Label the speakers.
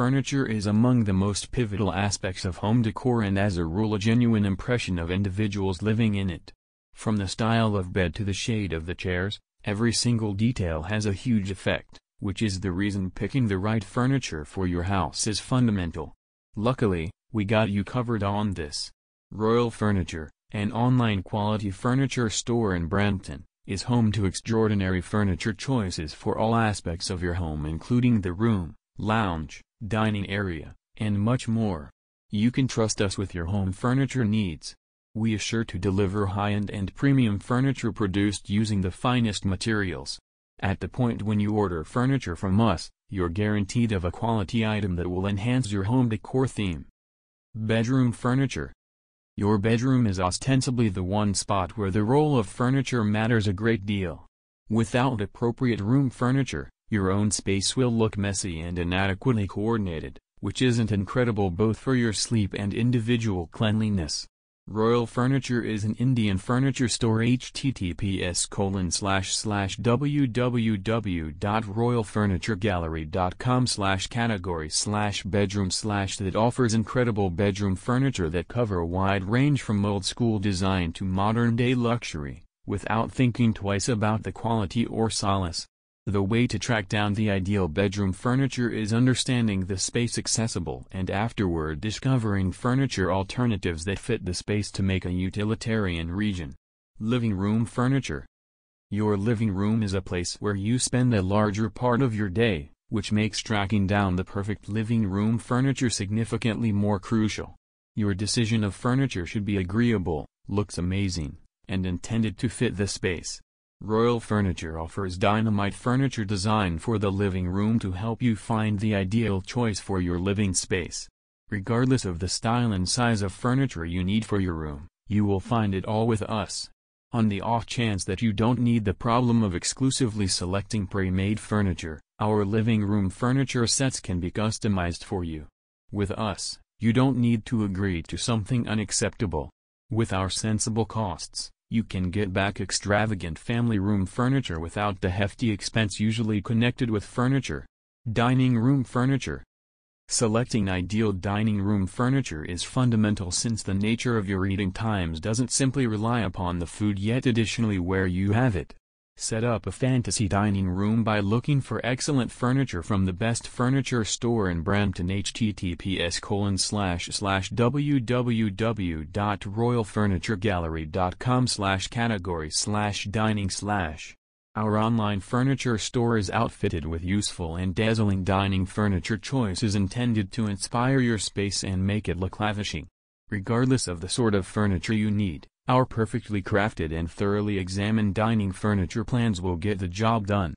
Speaker 1: furniture is among the most pivotal aspects of home decor and as a rule a genuine impression of individuals living in it. From the style of bed to the shade of the chairs, every single detail has a huge effect, which is the reason picking the right furniture for your house is fundamental. Luckily, we got you covered on this. Royal Furniture, an online quality furniture store in Brampton, is home to extraordinary furniture choices for all aspects of your home including the room, lounge, dining area, and much more. You can trust us with your home furniture needs. We assure to deliver high-end and premium furniture produced using the finest materials. At the point when you order furniture from us, you're guaranteed of a quality item that will enhance your home decor theme. Bedroom Furniture Your bedroom is ostensibly the one spot where the role of furniture matters a great deal. Without appropriate room furniture, your own space will look messy and inadequately coordinated, which isn't incredible both for your sleep and individual cleanliness. Royal Furniture is an Indian furniture store https colon slash slash www.royalfurnituregallery.com slash category slash bedroom slash that offers incredible bedroom furniture that cover a wide range from old school design to modern day luxury, without thinking twice about the quality or solace. The way to track down the ideal bedroom furniture is understanding the space accessible and afterward discovering furniture alternatives that fit the space to make a utilitarian region. Living room furniture. Your living room is a place where you spend the larger part of your day, which makes tracking down the perfect living room furniture significantly more crucial. Your decision of furniture should be agreeable, looks amazing, and intended to fit the space. Royal Furniture offers dynamite furniture design for the living room to help you find the ideal choice for your living space. Regardless of the style and size of furniture you need for your room, you will find it all with us. On the off chance that you don't need the problem of exclusively selecting pre-made furniture, our living room furniture sets can be customized for you. With us, you don't need to agree to something unacceptable. With our sensible costs, you can get back extravagant family room furniture without the hefty expense usually connected with furniture. Dining room furniture. Selecting ideal dining room furniture is fundamental since the nature of your eating times doesn't simply rely upon the food yet additionally where you have it. Set up a fantasy dining room by looking for excellent furniture from the best furniture store in Brampton https colon slash slash www.royalfurnituregallery.com slash category slash dining slash. Our online furniture store is outfitted with useful and dazzling dining furniture choices intended to inspire your space and make it look lavishing. Regardless of the sort of furniture you need, our perfectly crafted and thoroughly examined dining furniture plans will get the job done.